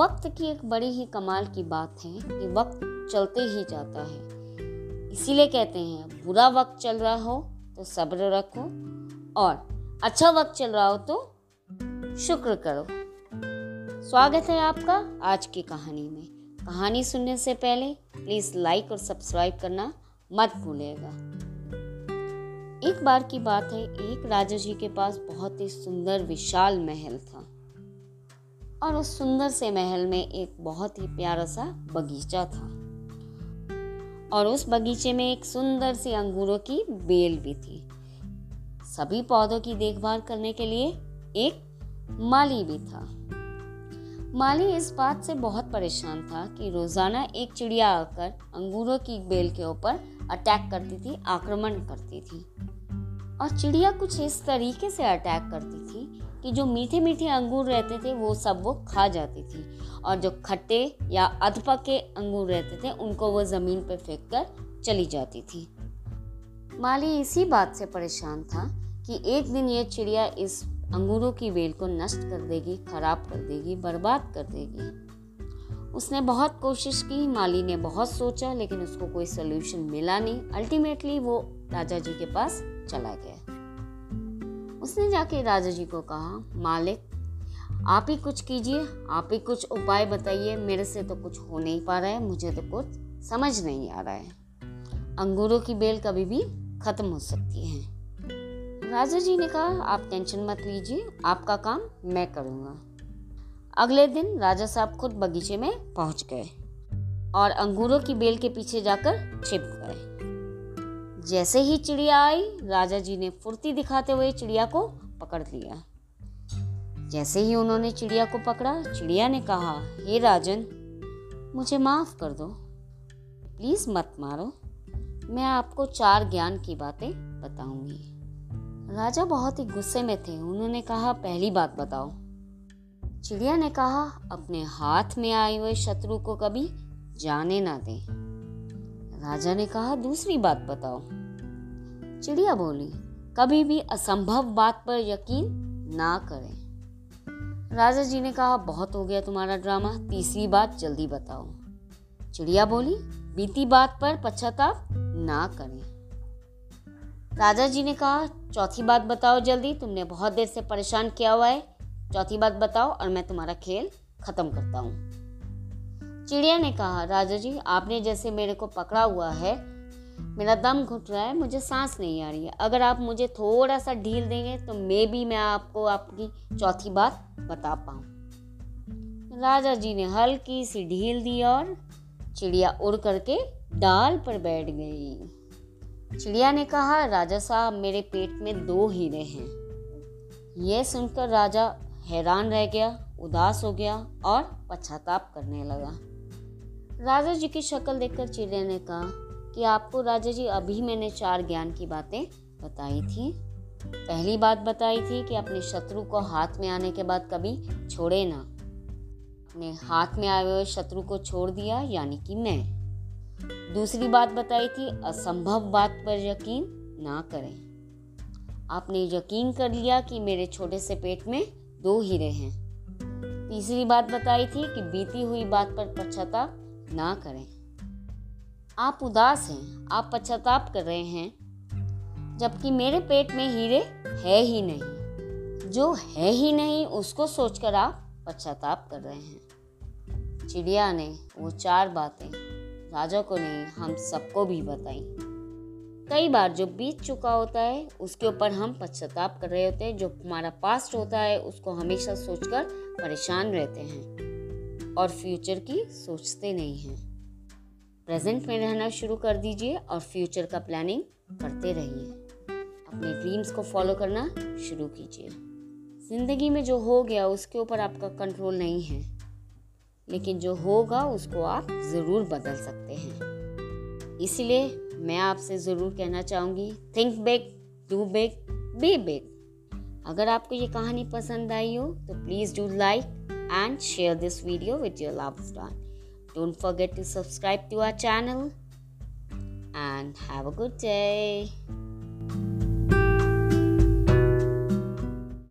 वक्त की एक बड़ी ही कमाल की बात है कि वक्त चलते ही जाता है। इसीलिए कहते हैं, बुरा वक्त चल रहा हो तो सब्र रखो और अच्छा वक्त चल रहा हो तो शुक्र करो। स्वागत है आपका आज की कहानी में। कहानी सुनने से पहले प्लीज़ लाइक और सब्सक्राइब करना मत भूलिएगा। एक बार की बात है, एक राजा जी के पास बहुत ही सुंदर, विशाल महल था। और उस सुंदर से महल में एक बहुत ही प्यारा सा बगीचा था। और उस बगीचे में एक सुंदर सी अंगूरों की बेल भी थी। सभी पौधों की देखभाल करने के लिए एक माली भी था। माली इस बात से बहुत परेशान था कि रोज़ाना एक चिड़िया आकर अंगूरों की बेल के ऊपर अटैक करती थी, आक्रमण करती थी। और चिड़िया कुछ इस तरीके से अटैक करती थी कि जो मीठे मीठे अंगूर रहते थे, वो सब वो खा जाती थी। और जो खट्टे या अधपके अंगूर रहते थे, उनको वो ज़मीन पर फेंक कर चली जाती थी। माली इसी बात से परेशान था कि एक दिन ये चिड़िया इस अंगूरों की वेल को नष्ट कर देगी, खराब कर देगी, बर्बाद कर देगी। उसने बहुत कोशिश की, माली ने बहुत सोचा, लेकिन उसको कोई सोल्यूशन मिला नहीं। अल्टीमेटली वो राजा जी के पास चला गया। उसने जाके राजा जी को कहा, मालिक, आप ही कुछ कीजिए, आप ही कुछ उपाय बताइए, मेरे से तो कुछ हो नहीं पा रहा है, मुझे तो कुछ समझ नहीं आ रहा है। अंगूरों की बेल कभी भी खत्म हो सकती है। राजा जी ने कहा, आप टेंशन मत लीजिए, आपका काम मैं करूँगा। अगले दिन राजा साहब खुद बगीचे में पहुँच गए और अंगूरों की बेल के पीछे जाकर छिप गए। जैसे ही चिड़िया आई, राजा जी ने फुर्ती दिखाते हुए चिड़िया को पकड़ लिया। जैसे ही उन्होंने चिड़िया को पकड़ा, चिड़िया ने कहा, हे राजन, मुझे माफ़ कर दो। प्लीज़ मत मारो। मैं आपको चार ज्ञान की बातें बताऊँगी। राजा बहुत ही गुस्से में थे। उन्होंने कहा, पहली बात बताओ। चिड़िया ने कहा, अपने हाथ में आए हुए शत्रु को कभी जाने ना दे। राजा ने कहा, दूसरी बात बताओ। चिड़िया बोली, कभी भी असंभव बात पर यकीन ना करें। राजा जी ने कहा, बहुत हो गया तुम्हारा ड्रामा तीसरी बात जल्दी बताओ। चिड़िया बोली, बीती बात पर पश्चाताप ना करें। राजा जी ने कहा, चौथी बात बताओ जल्दी, तुमने बहुत देर से परेशान किया हुआ है। चौथी बात बताओ और मैं तुम्हारा खेल खत्म करता हूँ। चिड़िया ने कहा, राजा जी, आपने जैसे मेरे को पकड़ा हुआ है मेरा दम घुट रहा है, मुझे सांस नहीं आ रही है। अगर आप मुझे थोड़ा सा ढील देंगे तो मे भी मैं आपको आपकी चौथी बात बता पाऊँ। राजा जी ने हल्की सी ढील दी और चिड़िया उड़ करके डाल पर बैठ गई। चिड़िया ने कहा, राजा साहब, मेरे पेट में दो हीरे हैं। यह सुनकर राजा हैरान रह गया, उदास हो गया और पश्चाताप करने लगा। राजा जी की शक्ल देखकर चिड़िया ने कहा कि आपको राजा जी, अभी मैंने चार ज्ञान की बातें बताई थी। पहली बात बताई थी कि अपने शत्रु को हाथ में आने के बाद कभी छोड़े ना। अपने हाथ में आए हुए शत्रु को छोड़ दिया, यानी कि मैं। दूसरी बात बताई थी, असंभव बात पर यकीन ना करें। आपने यकीन कर लिया कि मेरे छोटे से पेट में दो हीरे हैं। तीसरी बात बताई थी कि बीती हुई बात पर पश्चाताप ना करें। आप उदास हैं, आप पश्चाताप कर रहे हैं, जबकि मेरे पेट में हीरे है ही नहीं। जो है ही नहीं, उसको सोचकर आप पश्चाताप कर रहे हैं। चिड़िया ने वो चार बातें राजा को नहीं, हम सबको भी बताई। कई बार जो बीत चुका होता है, उसके ऊपर हम पश्चाताप कर रहे होते हैं, जो हमारा पास्ट होता है, उसको हमेशा सोचकर परेशान रहते हैं और फ्यूचर की सोचते नहीं हैं। प्रेजेंट में रहना शुरू कर दीजिए और फ्यूचर का प्लानिंग करते रहिए। अपने ड्रीम्स को फॉलो करना शुरू कीजिए। ज़िंदगी में जो हो गया, उसके ऊपर आपका कंट्रोल नहीं है। लेकिन जो होगा, उसको आप ज़रूर बदल सकते हैं। इसलिए मैं आपसे ज़रूर कहना चाहूँगी think big do big be big अगर आपको ये कहानी पसंद आई हो तो please do like and share this video with your love one Don't forget to subscribe to our channel and have a good day.